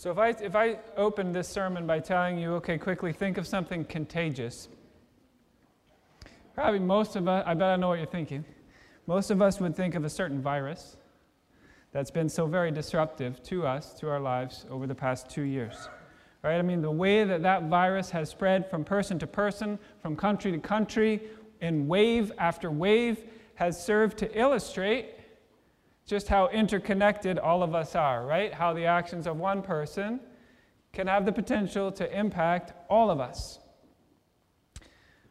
So if I, if I open this sermon by telling you, okay, quickly think of something contagious, probably most of us, I bet I know what you're thinking. Most of us would think of a certain virus that's been so very disruptive to us, to our lives over the past two years. Right? I mean, the way that that virus has spread from person to person, from country to country, in wave after wave, has served to illustrate just how interconnected all of us are, right? How the actions of one person can have the potential to impact all of us.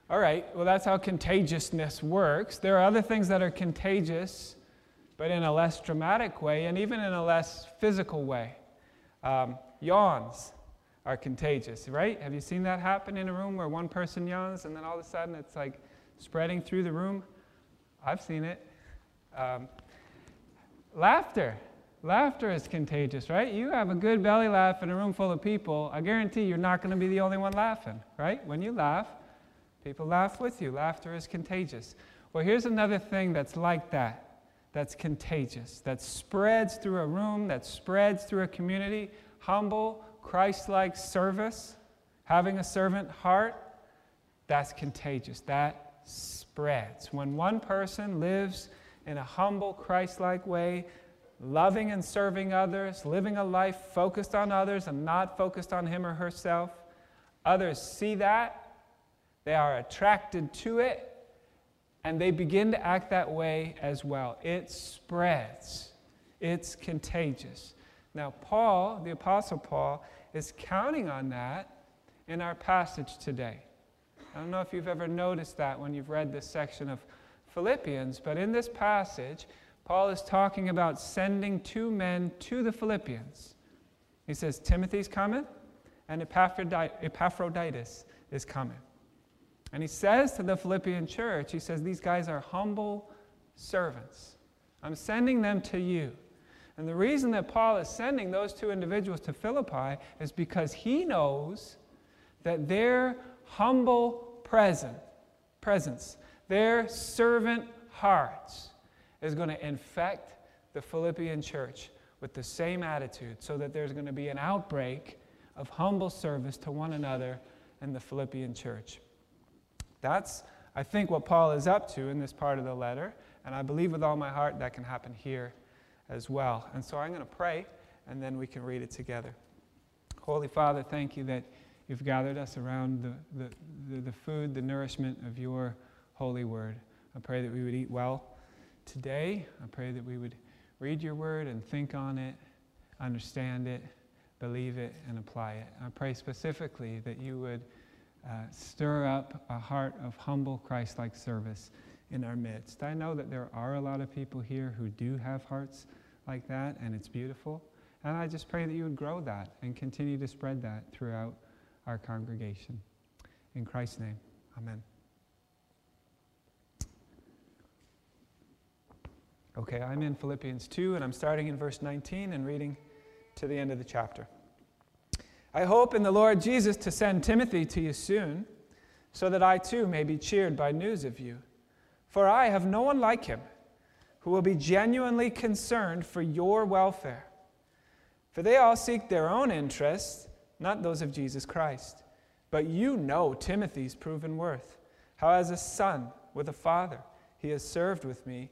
All right, well, that's how contagiousness works. There are other things that are contagious, but in a less dramatic way and even in a less physical way. Um, yawns are contagious, right? Have you seen that happen in a room where one person yawns and then all of a sudden it's like spreading through the room? I've seen it. Um, Laughter. Laughter is contagious, right? You have a good belly laugh in a room full of people, I guarantee you're not going to be the only one laughing, right? When you laugh, people laugh with you. Laughter is contagious. Well, here's another thing that's like that that's contagious, that spreads through a room, that spreads through a community. Humble, Christ like service, having a servant heart, that's contagious. That spreads. When one person lives in a humble, Christ like way, loving and serving others, living a life focused on others and not focused on him or herself. Others see that, they are attracted to it, and they begin to act that way as well. It spreads, it's contagious. Now, Paul, the Apostle Paul, is counting on that in our passage today. I don't know if you've ever noticed that when you've read this section of Philippians, but in this passage, Paul is talking about sending two men to the Philippians. He says, Timothy's coming, and Epaphroditus is coming. And he says to the Philippian church, he says, These guys are humble servants. I'm sending them to you. And the reason that Paul is sending those two individuals to Philippi is because he knows that their humble present, presence their servant hearts is going to infect the Philippian church with the same attitude so that there's going to be an outbreak of humble service to one another in the Philippian church. That's, I think, what Paul is up to in this part of the letter, and I believe with all my heart that can happen here as well. And so I'm going to pray, and then we can read it together. Holy Father, thank you that you've gathered us around the, the, the, the food, the nourishment of your holy word. I pray that we would eat well today. I pray that we would read your word and think on it, understand it, believe it, and apply it. I pray specifically that you would uh, stir up a heart of humble Christ like service in our midst. I know that there are a lot of people here who do have hearts like that, and it's beautiful. And I just pray that you would grow that and continue to spread that throughout our congregation. In Christ's name, amen. Okay, I'm in Philippians 2, and I'm starting in verse 19 and reading to the end of the chapter. I hope in the Lord Jesus to send Timothy to you soon, so that I too may be cheered by news of you. For I have no one like him who will be genuinely concerned for your welfare. For they all seek their own interests, not those of Jesus Christ. But you know Timothy's proven worth, how as a son with a father he has served with me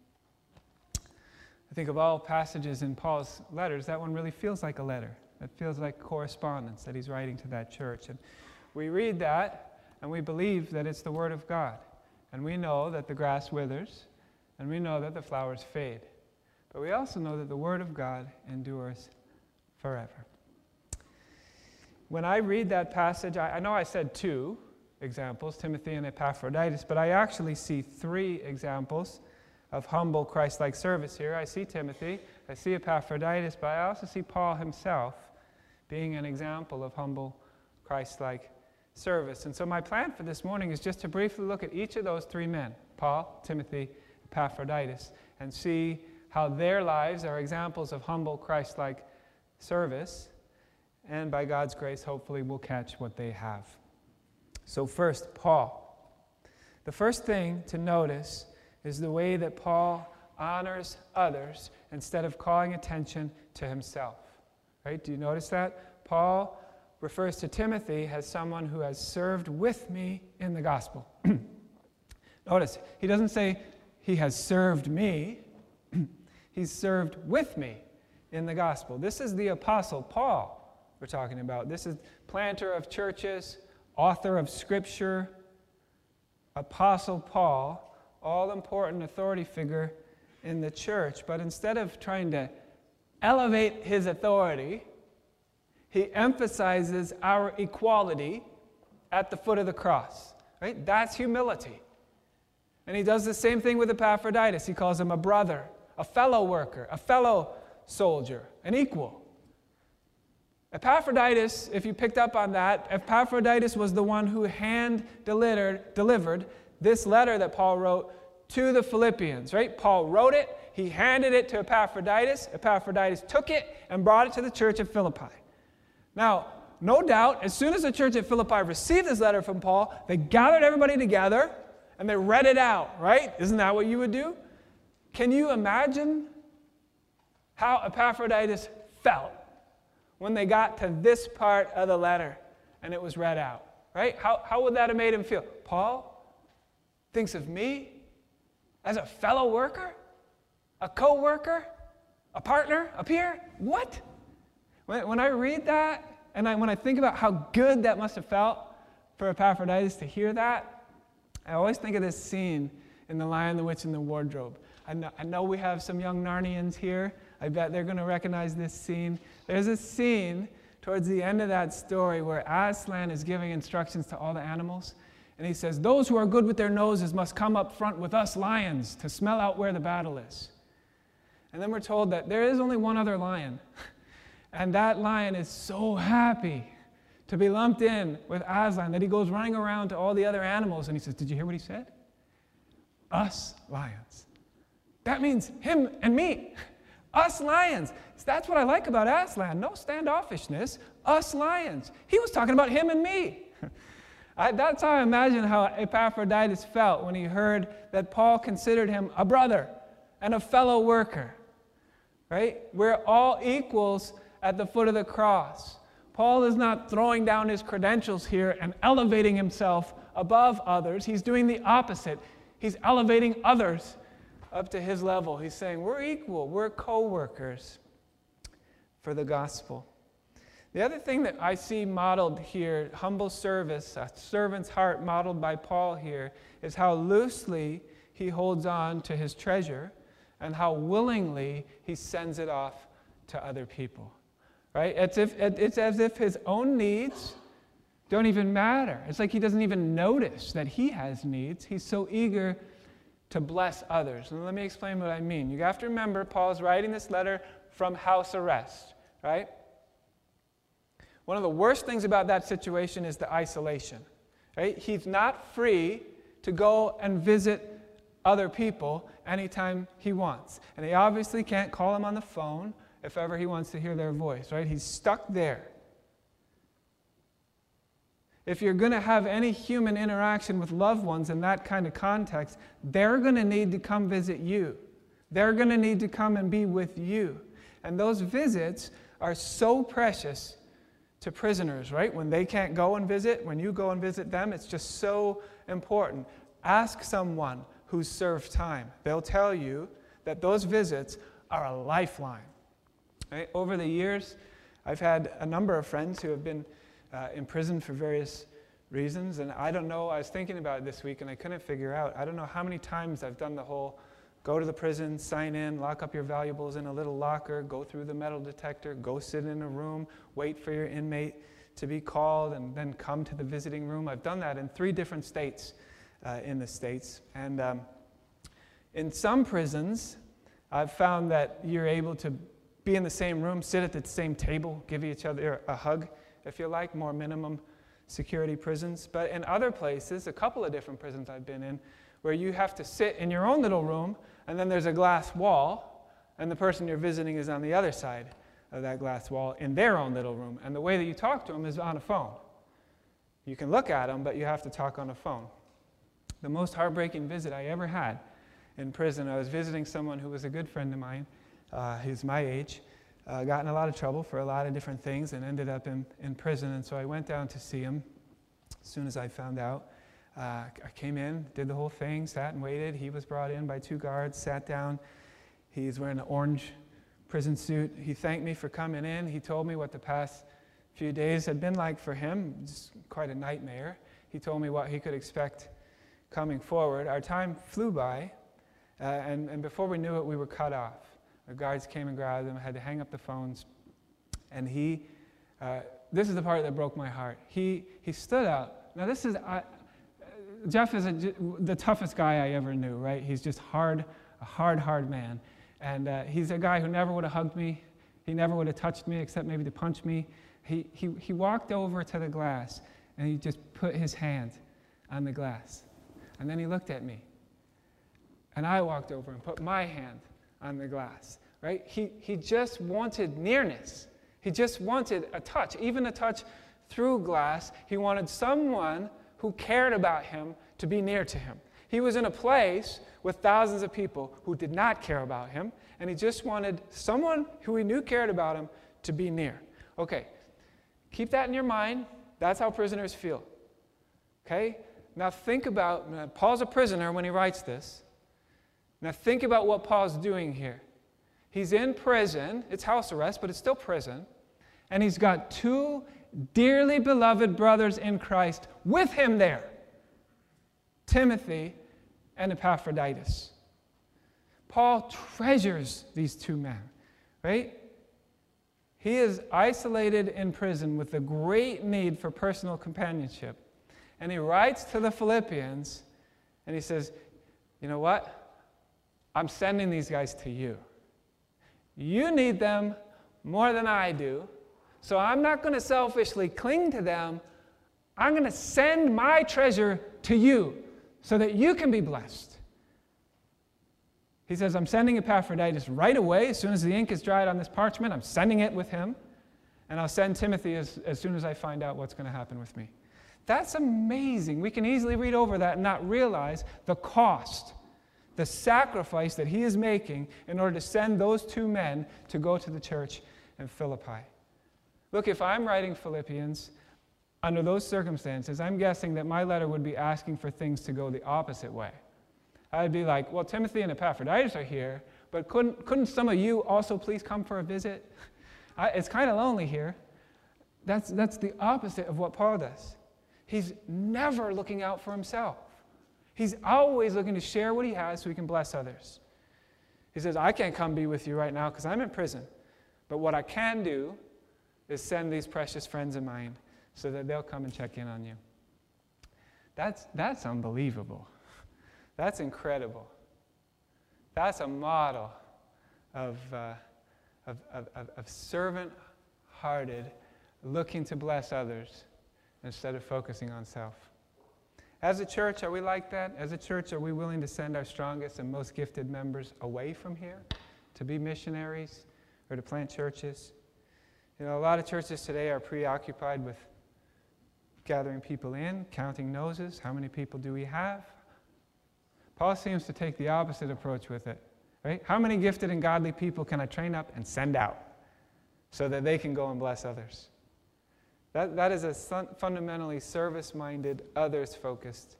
I think of all passages in Paul's letters, that one really feels like a letter. It feels like correspondence that he's writing to that church. And we read that and we believe that it's the Word of God. And we know that the grass withers, and we know that the flowers fade. But we also know that the Word of God endures forever. When I read that passage, I, I know I said two examples, Timothy and Epaphroditus, but I actually see three examples of humble Christ like service here. I see Timothy, I see Epaphroditus, but I also see Paul himself being an example of humble Christ like service. And so, my plan for this morning is just to briefly look at each of those three men Paul, Timothy, Epaphroditus and see how their lives are examples of humble Christ like service. And by God's grace, hopefully, we'll catch what they have. So, first, Paul. The first thing to notice is the way that Paul honors others instead of calling attention to himself. Right? Do you notice that? Paul refers to Timothy as someone who has served with me in the gospel. Notice, he doesn't say he has served me, he's served with me in the gospel. This is the apostle Paul we're talking about. This is planter of churches, author of scripture, apostle Paul, all important authority figure in the church. But instead of trying to elevate his authority, he emphasizes our equality at the foot of the cross. Right? That's humility. And he does the same thing with Epaphroditus. He calls him a brother, a fellow worker, a fellow soldier, an equal. Epaphroditus, if you picked up on that, Epaphroditus was the one who hand delivered, delivered this letter that Paul wrote to the Philippians, right? Paul wrote it, he handed it to Epaphroditus. Epaphroditus took it and brought it to the church at Philippi. Now, no doubt, as soon as the church at Philippi received this letter from Paul, they gathered everybody together and they read it out, right? Isn't that what you would do? Can you imagine how Epaphroditus felt when they got to this part of the letter and it was read out, right? How, how would that have made him feel? Paul thinks of me as a fellow worker, a co worker, a partner, a peer? What? When, when I read that, and I, when I think about how good that must have felt for Epaphroditus to hear that, I always think of this scene in The Lion, the Witch, and the Wardrobe. I know, I know we have some young Narnians here. I bet they're going to recognize this scene. There's a scene towards the end of that story where Aslan is giving instructions to all the animals. And he says, Those who are good with their noses must come up front with us lions to smell out where the battle is. And then we're told that there is only one other lion. And that lion is so happy to be lumped in with Aslan that he goes running around to all the other animals and he says, Did you hear what he said? Us lions. That means him and me. Us lions. That's what I like about Aslan. No standoffishness. Us lions. He was talking about him and me. I, that's how I imagine how Epaphroditus felt when he heard that Paul considered him a brother and a fellow worker. Right? We're all equals at the foot of the cross. Paul is not throwing down his credentials here and elevating himself above others. He's doing the opposite. He's elevating others up to his level. He's saying, We're equal, we're co workers for the gospel. The other thing that I see modeled here, humble service, a servant's heart modeled by Paul here, is how loosely he holds on to his treasure and how willingly he sends it off to other people right? It's, if, it's as if his own needs don't even matter. It's like he doesn't even notice that he has needs. He's so eager to bless others. And let me explain what I mean. You have to remember, Paul's writing this letter from house arrest, right? One of the worst things about that situation is the isolation, right? He's not free to go and visit other people anytime he wants. And he obviously can't call them on the phone if ever he wants to hear their voice, right? He's stuck there. If you're going to have any human interaction with loved ones in that kind of context, they're going to need to come visit you. They're going to need to come and be with you. And those visits are so precious to prisoners, right? When they can't go and visit, when you go and visit them, it's just so important. Ask someone who's served time. They'll tell you that those visits are a lifeline. Right? Over the years, I've had a number of friends who have been uh, in prison for various reasons. And I don't know, I was thinking about it this week and I couldn't figure out. I don't know how many times I've done the whole go to the prison, sign in, lock up your valuables in a little locker, go through the metal detector, go sit in a room, wait for your inmate to be called, and then come to the visiting room. I've done that in three different states uh, in the States. And um, in some prisons, I've found that you're able to be in the same room, sit at the same table, give each other a hug, if you like, more minimum security prisons. But in other places, a couple of different prisons I've been in, where you have to sit in your own little room, and then there's a glass wall, and the person you're visiting is on the other side of that glass wall in their own little room. And the way that you talk to them is on a phone. You can look at them, but you have to talk on a phone. The most heartbreaking visit I ever had in prison, I was visiting someone who was a good friend of mine, uh, who's my age, uh, got in a lot of trouble for a lot of different things and ended up in, in prison. And so I went down to see him as soon as I found out. Uh, I came in, did the whole thing, sat and waited. He was brought in by two guards, sat down. He's wearing an orange prison suit. He thanked me for coming in. He told me what the past few days had been like for him, just quite a nightmare. He told me what he could expect coming forward. Our time flew by, uh, and, and before we knew it, we were cut off. The guards came and grabbed him, had to hang up the phones. And he, uh, this is the part that broke my heart. He, he stood up. Now, this is, Jeff is a, the toughest guy I ever knew, right? He's just hard, a hard, hard man. And uh, he's a guy who never would have hugged me. He never would have touched me except maybe to punch me. He, he, he walked over to the glass and he just put his hand on the glass. And then he looked at me. And I walked over and put my hand on the glass right? He, he just wanted nearness. He just wanted a touch, even a touch through glass. He wanted someone who cared about him to be near to him. He was in a place with thousands of people who did not care about him, and he just wanted someone who he knew cared about him to be near. Okay, keep that in your mind. That's how prisoners feel. Okay? Now think about, Paul's a prisoner when he writes this. Now think about what Paul's doing here. He's in prison. It's house arrest, but it's still prison. And he's got two dearly beloved brothers in Christ with him there Timothy and Epaphroditus. Paul treasures these two men, right? He is isolated in prison with a great need for personal companionship. And he writes to the Philippians and he says, You know what? I'm sending these guys to you. You need them more than I do. So I'm not going to selfishly cling to them. I'm going to send my treasure to you so that you can be blessed. He says, I'm sending Epaphroditus right away. As soon as the ink is dried on this parchment, I'm sending it with him. And I'll send Timothy as, as soon as I find out what's going to happen with me. That's amazing. We can easily read over that and not realize the cost the sacrifice that he is making in order to send those two men to go to the church in Philippi. Look, if I'm writing Philippians under those circumstances, I'm guessing that my letter would be asking for things to go the opposite way. I'd be like, well, Timothy and Epaphroditus are here, but couldn't, couldn't some of you also please come for a visit? I, it's kind of lonely here. That's, that's the opposite of what Paul does. He's never looking out for himself. He's always looking to share what he has so he can bless others. He says, I can't come be with you right now because I'm in prison. But what I can do is send these precious friends of mine so that they'll come and check in on you. That's, that's unbelievable. That's incredible. That's a model of, uh, of, of, of servant hearted, looking to bless others instead of focusing on self. As a church, are we like that? As a church, are we willing to send our strongest and most gifted members away from here to be missionaries or to plant churches? You know, a lot of churches today are preoccupied with gathering people in, counting noses. How many people do we have? Paul seems to take the opposite approach with it. Right? How many gifted and godly people can I train up and send out so that they can go and bless others? That, that is a fundamentally service minded, others focused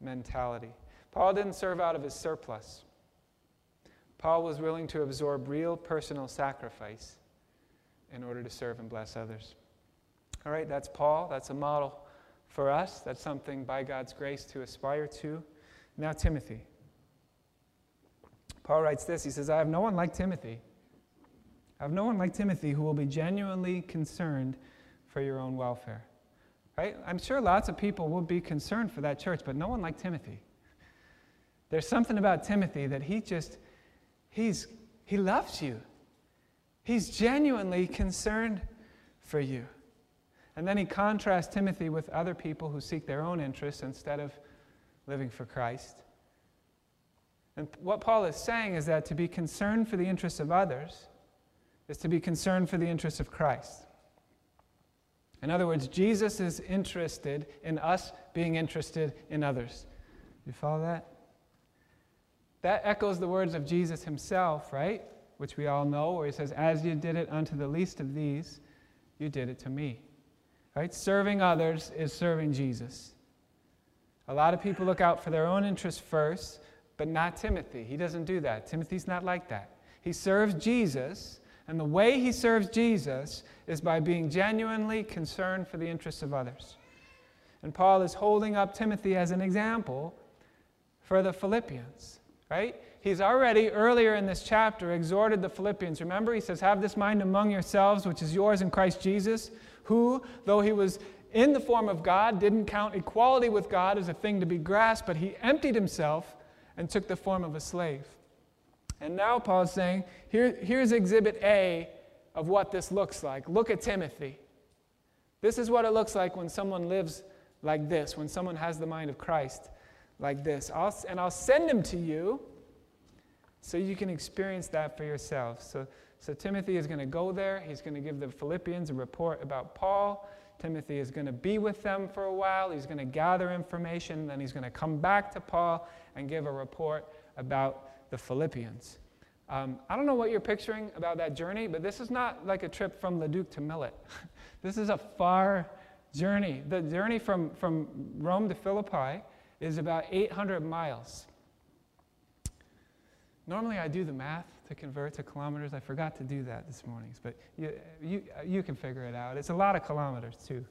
mentality. Paul didn't serve out of his surplus. Paul was willing to absorb real personal sacrifice in order to serve and bless others. All right, that's Paul. That's a model for us. That's something by God's grace to aspire to. Now, Timothy. Paul writes this He says, I have no one like Timothy. I have no one like Timothy who will be genuinely concerned for your own welfare. Right? I'm sure lots of people would be concerned for that church, but no one like Timothy. There's something about Timothy that he just, he's, he loves you. He's genuinely concerned for you. And then he contrasts Timothy with other people who seek their own interests instead of living for Christ. And what Paul is saying is that to be concerned for the interests of others is to be concerned for the interests of Christ. In other words, Jesus is interested in us being interested in others. You follow that? That echoes the words of Jesus himself, right? Which we all know, where he says, As you did it unto the least of these, you did it to me. Right? Serving others is serving Jesus. A lot of people look out for their own interests first, but not Timothy. He doesn't do that. Timothy's not like that. He serves Jesus, and the way he serves Jesus is by being genuinely concerned for the interests of others. And Paul is holding up Timothy as an example for the Philippians, right? He's already, earlier in this chapter, exhorted the Philippians. Remember, he says, Have this mind among yourselves, which is yours in Christ Jesus, who, though he was in the form of God, didn't count equality with God as a thing to be grasped, but he emptied himself and took the form of a slave. And now Paul's saying, Here, here's exhibit A of what this looks like. Look at Timothy. This is what it looks like when someone lives like this, when someone has the mind of Christ like this. I'll, and I'll send him to you so you can experience that for yourself. So, so Timothy is going to go there. He's going to give the Philippians a report about Paul. Timothy is going to be with them for a while. He's going to gather information. Then he's going to come back to Paul and give a report about the Philippians. Um, I don't know what you're picturing about that journey, but this is not like a trip from Leduc to Millet. this is a far journey. The journey from, from Rome to Philippi is about 800 miles. Normally, I do the math to convert to kilometers. I forgot to do that this morning, but you, you, you can figure it out. It's a lot of kilometers, too.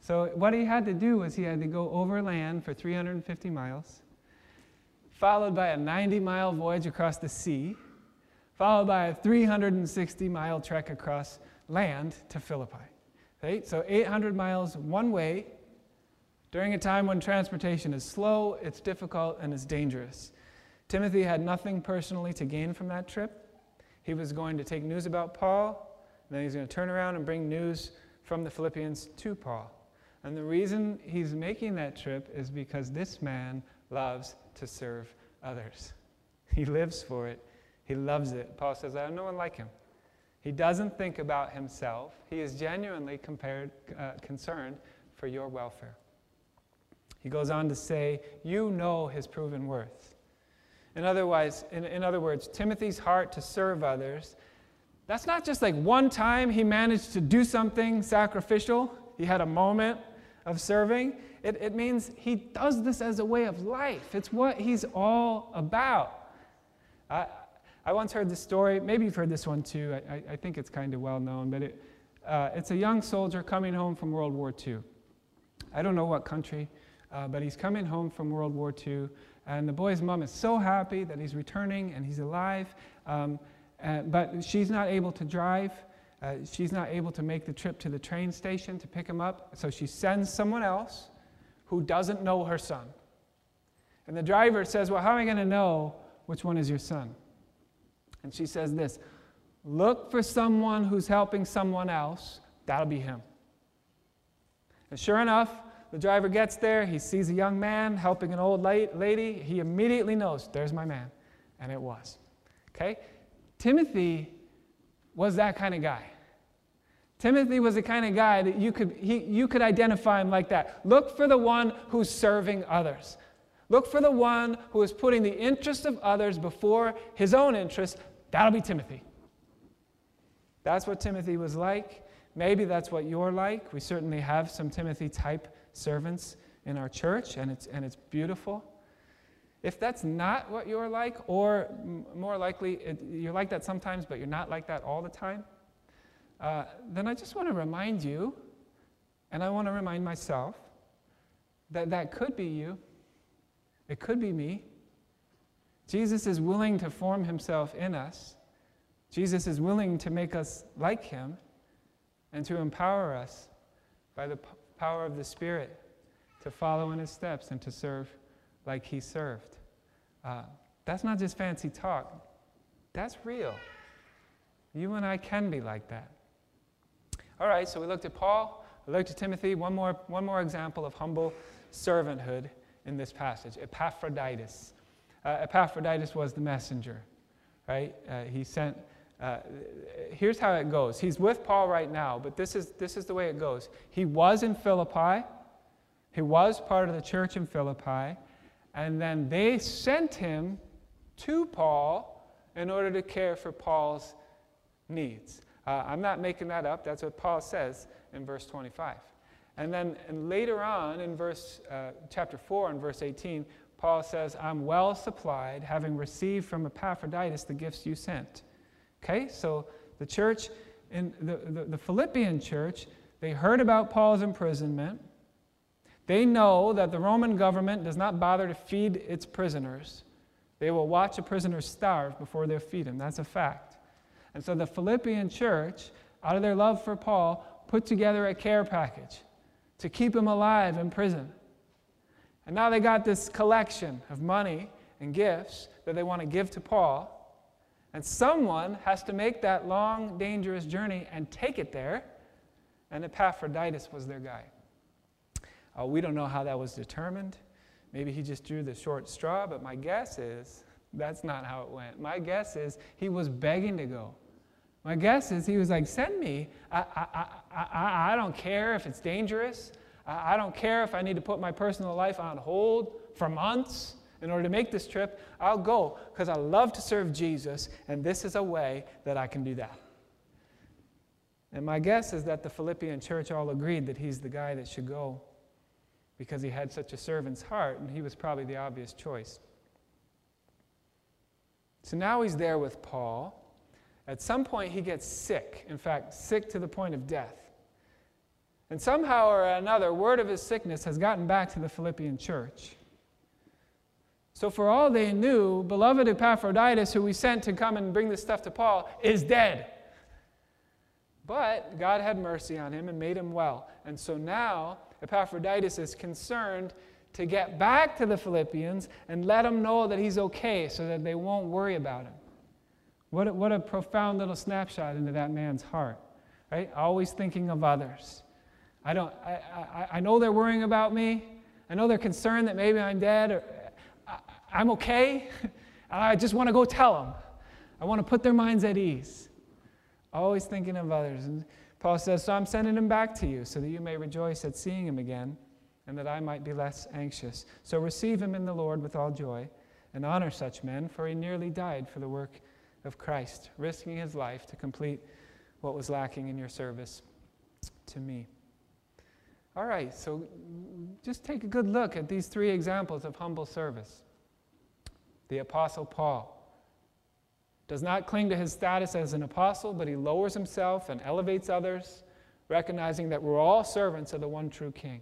So, what he had to do was he had to go overland for 350 miles, followed by a 90 mile voyage across the sea, followed by a 360 mile trek across land to Philippi. Right? So, 800 miles one way during a time when transportation is slow, it's difficult, and it's dangerous. Timothy had nothing personally to gain from that trip. He was going to take news about Paul, and then he's going to turn around and bring news from the Philippians to Paul. And the reason he's making that trip is because this man loves to serve others. He lives for it, he loves it. Paul says, I have no one like him. He doesn't think about himself, he is genuinely compared, uh, concerned for your welfare. He goes on to say, You know his proven worth. In other, words, in, in other words, Timothy's heart to serve others, that's not just like one time he managed to do something sacrificial, he had a moment of serving. It, it means he does this as a way of life, it's what he's all about. I, I once heard this story, maybe you've heard this one too, I, I think it's kind of well known, but it, uh, it's a young soldier coming home from World War II. I don't know what country, uh, but he's coming home from World War II. And the boy's mom is so happy that he's returning and he's alive, um, uh, but she's not able to drive. Uh, she's not able to make the trip to the train station to pick him up, so she sends someone else who doesn't know her son. And the driver says, Well, how am I going to know which one is your son? And she says this Look for someone who's helping someone else, that'll be him. And sure enough, the driver gets there, he sees a young man helping an old lady. He immediately knows, there's my man. And it was. Okay? Timothy was that kind of guy. Timothy was the kind of guy that you could, he, you could identify him like that. Look for the one who's serving others. Look for the one who is putting the interest of others before his own interest. That'll be Timothy. That's what Timothy was like. Maybe that's what you're like. We certainly have some Timothy type servants in our church, and it's, and it's beautiful. If that's not what you're like, or m- more likely it, you're like that sometimes, but you're not like that all the time, uh, then I just want to remind you, and I want to remind myself, that that could be you. It could be me. Jesus is willing to form himself in us. Jesus is willing to make us like him and to empower us by the power of the Spirit to follow in his steps and to serve like he served. Uh, that's not just fancy talk, that's real. You and I can be like that. All right, so we looked at Paul, we looked at Timothy. One more, one more example of humble servanthood in this passage Epaphroditus. Uh, Epaphroditus was the messenger, right? Uh, he sent. Uh, here's how it goes. He's with Paul right now, but this is, this is the way it goes. He was in Philippi. He was part of the church in Philippi. And then they sent him to Paul in order to care for Paul's needs. Uh, I'm not making that up. That's what Paul says in verse 25. And then and later on in verse uh, chapter 4 and verse 18, Paul says, I'm well supplied, having received from Epaphroditus the gifts you sent. Okay, so the church, in the, the, the Philippian church, they heard about Paul's imprisonment. They know that the Roman government does not bother to feed its prisoners. They will watch a prisoner starve before they feed him. That's a fact. And so the Philippian church, out of their love for Paul, put together a care package to keep him alive in prison. And now they got this collection of money and gifts that they want to give to Paul. And someone has to make that long, dangerous journey and take it there. And Epaphroditus was their guy. Uh, we don't know how that was determined. Maybe he just drew the short straw, but my guess is that's not how it went. My guess is he was begging to go. My guess is he was like, send me. I, I, I, I, don't care if it's dangerous. I, I don't care if I need to put my personal life on hold for months in order to make this trip. I'll go because I love to serve Jesus, and this is a way that I can do that. And my guess is that the Philippian church all agreed that he's the guy that should go because he had such a servant's heart, and he was probably the obvious choice. So now he's there with Paul. At some point, he gets sick, in fact, sick to the point of death. And somehow or another, word of his sickness has gotten back to the Philippian church. So, for all they knew, beloved Epaphroditus, who we sent to come and bring this stuff to Paul, is dead. But God had mercy on him and made him well. And so now Epaphroditus is concerned to get back to the Philippians and let them know that he's okay so that they won't worry about him. What a, what a profound little snapshot into that man's heart, right? Always thinking of others. I, don't, I, I, I know they're worrying about me. I know they're concerned that maybe I'm dead or I'm okay. I just want to go tell them. I want to put their minds at ease. Always thinking of others. And Paul says, So I'm sending him back to you so that you may rejoice at seeing him again and that I might be less anxious. So receive him in the Lord with all joy and honor such men, for he nearly died for the work of Christ, risking his life to complete what was lacking in your service to me. All right, so just take a good look at these three examples of humble service. The Apostle Paul does not cling to his status as an apostle, but he lowers himself and elevates others, recognizing that we're all servants of the one true King.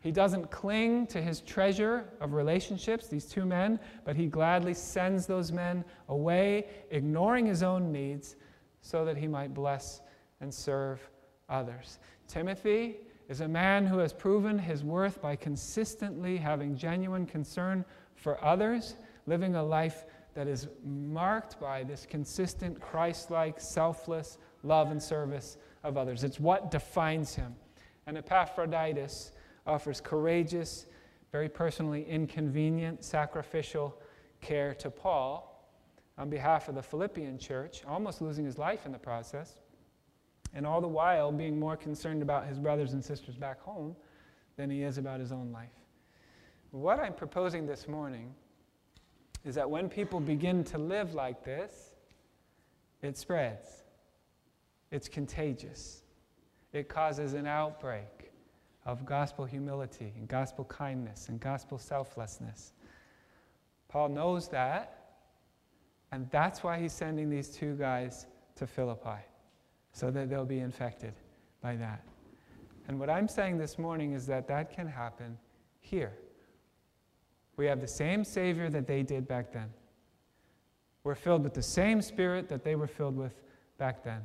He doesn't cling to his treasure of relationships, these two men, but he gladly sends those men away, ignoring his own needs, so that he might bless and serve others. Timothy is a man who has proven his worth by consistently having genuine concern for others, living a life that is marked by this consistent Christ like, selfless love and service of others. It's what defines him. And Epaphroditus offers courageous, very personally inconvenient, sacrificial care to Paul on behalf of the Philippian church, almost losing his life in the process, and all the while being more concerned about his brothers and sisters back home than he is about his own life. What I'm proposing this morning is that when people begin to live like this, it spreads. It's contagious. It causes an outbreak of gospel humility and gospel kindness and gospel selflessness. Paul knows that, and that's why he's sending these two guys to Philippi, so that they'll be infected by that. And what I'm saying this morning is that that can happen here. We have the same Savior that they did back then. We're filled with the same Spirit that they were filled with back then.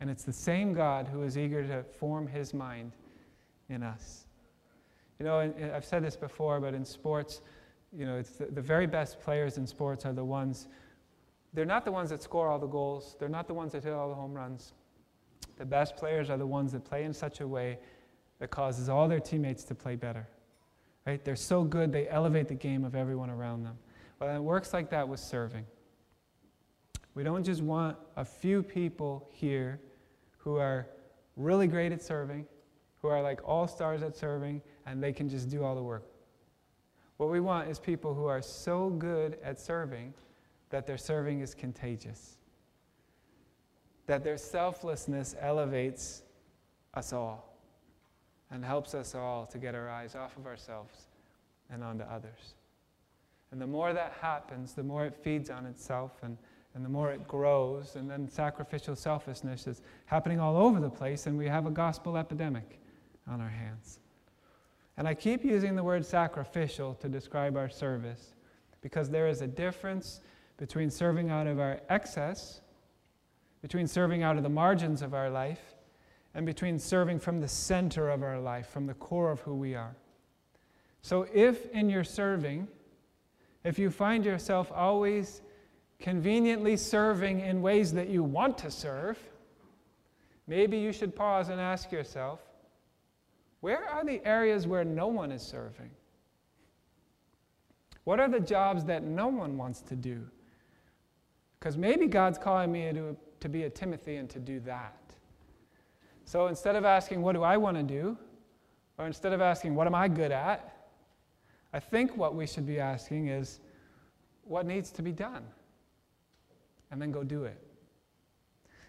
And it's the same God who is eager to form his mind in us. You know, I've said this before, but in sports, you know, it's the, the very best players in sports are the ones, they're not the ones that score all the goals, they're not the ones that hit all the home runs. The best players are the ones that play in such a way that causes all their teammates to play better. Right? They're so good, they elevate the game of everyone around them. Well, it works like that with serving. We don't just want a few people here who are really great at serving, who are like all stars at serving, and they can just do all the work. What we want is people who are so good at serving that their serving is contagious, that their selflessness elevates us all and helps us all to get our eyes off of ourselves and onto others. And the more that happens, the more it feeds on itself and, and the more it grows, and then sacrificial selfishness is happening all over the place, and we have a gospel epidemic on our hands. And I keep using the word sacrificial to describe our service because there is a difference between serving out of our excess, between serving out of the margins of our life, and between serving from the center of our life, from the core of who we are. So if in your serving, if you find yourself always conveniently serving in ways that you want to serve, maybe you should pause and ask yourself where are the areas where no one is serving? What are the jobs that no one wants to do? Because maybe God's calling me to, to be a Timothy and to do that. So instead of asking, What do I want to do? or instead of asking, What am I good at? I think what we should be asking is, What needs to be done? And then go do it.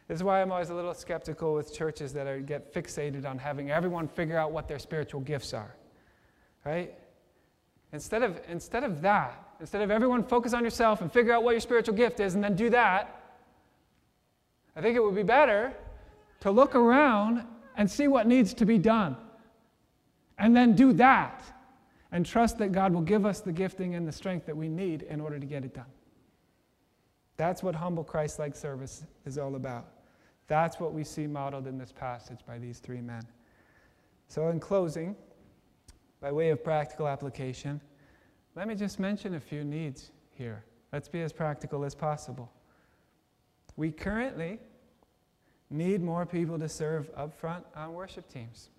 This is why I'm always a little skeptical with churches that are, get fixated on having everyone figure out what their spiritual gifts are. Right? Instead of, instead of that, instead of everyone focus on yourself and figure out what your spiritual gift is and then do that, I think it would be better to look around and see what needs to be done. And then do that and trust that God will give us the gifting and the strength that we need in order to get it done. That's what humble Christ like service is all about. That's what we see modeled in this passage by these three men. So, in closing, by way of practical application, let me just mention a few needs here. Let's be as practical as possible. We currently need more people to serve up front on worship teams.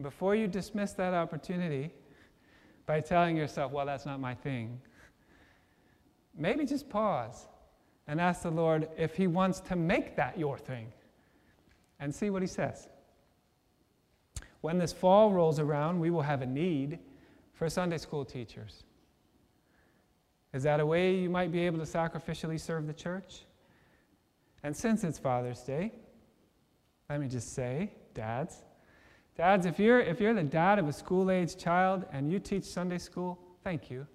Before you dismiss that opportunity by telling yourself, well, that's not my thing, maybe just pause and ask the Lord if He wants to make that your thing and see what He says. When this fall rolls around, we will have a need for Sunday school teachers. Is that a way you might be able to sacrificially serve the church? And since it's Father's Day, let me just say, dads, dads, if you're, if you're the dad of a school age child and you teach Sunday school, thank you.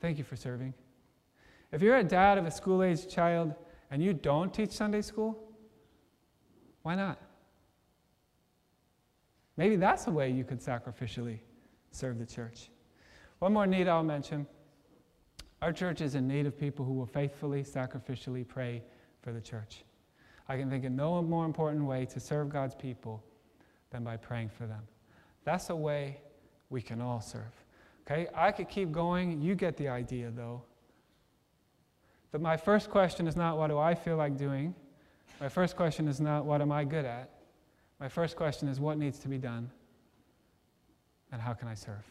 Thank you for serving. If you're a dad of a school age child and you don't teach Sunday school, why not? Maybe that's a way you could sacrificially serve the church. One more need I'll mention. Our church is in need of people who will faithfully, sacrificially pray for the church. I can think of no more important way to serve God's people than by praying for them. That's a way we can all serve. Okay? I could keep going. You get the idea, though. But my first question is not what do I feel like doing? My first question is not what am I good at? My first question is what needs to be done and how can I serve?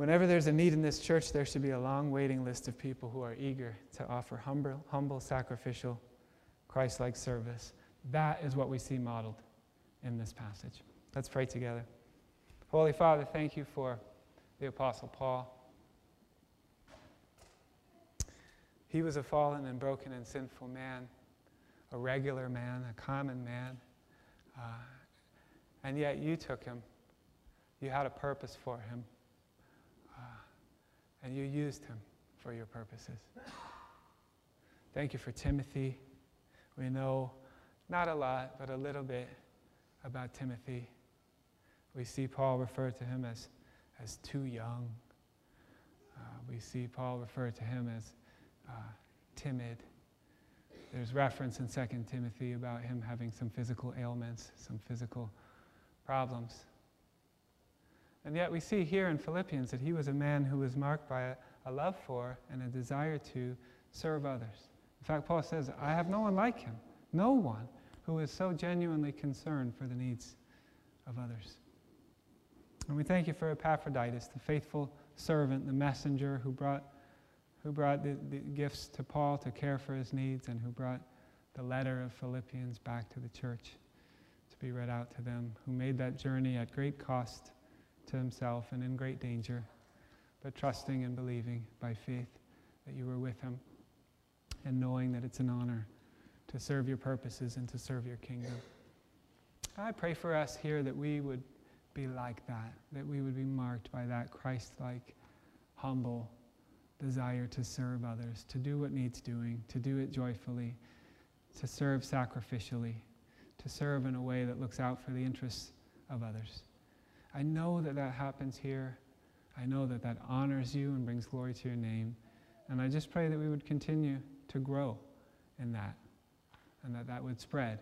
Whenever there's a need in this church, there should be a long waiting list of people who are eager to offer humble, humble sacrificial, Christ like service. That is what we see modeled in this passage. Let's pray together. Holy Father, thank you for the Apostle Paul. He was a fallen and broken and sinful man, a regular man, a common man. Uh, and yet you took him. You had a purpose for him. And you used him for your purposes. Thank you for Timothy. We know not a lot, but a little bit about Timothy. We see Paul refer to him as, as too young. Uh, we see Paul refer to him as uh, timid. There's reference in 2 Timothy about him having some physical ailments, some physical problems. And yet we see here in Philippians that he was a man who was marked by a, a love for and a desire to serve others. In fact, Paul says, I have no one like him, no one who is so genuinely concerned for the needs of others. And we thank you for Epaphroditus, the faithful servant, the messenger who brought, who brought the, the gifts to Paul to care for his needs and who brought the letter of Philippians back to the church to be read out to them, who made that journey at great cost to himself and in great danger, but trusting and believing by faith that you were with him and knowing that it's an honor to serve your purposes and to serve your kingdom. I pray for us here that we would be like that, that we would be marked by that Christ like, humble desire to serve others, to do what needs doing, to do it joyfully, to serve sacrificially, to serve in a way that looks out for the interests of others. I know that that happens here. I know that that honors you and brings glory to your name. And I just pray that we would continue to grow in that and that that would spread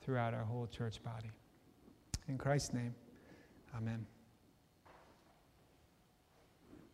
throughout our whole church body. In Christ's name, amen.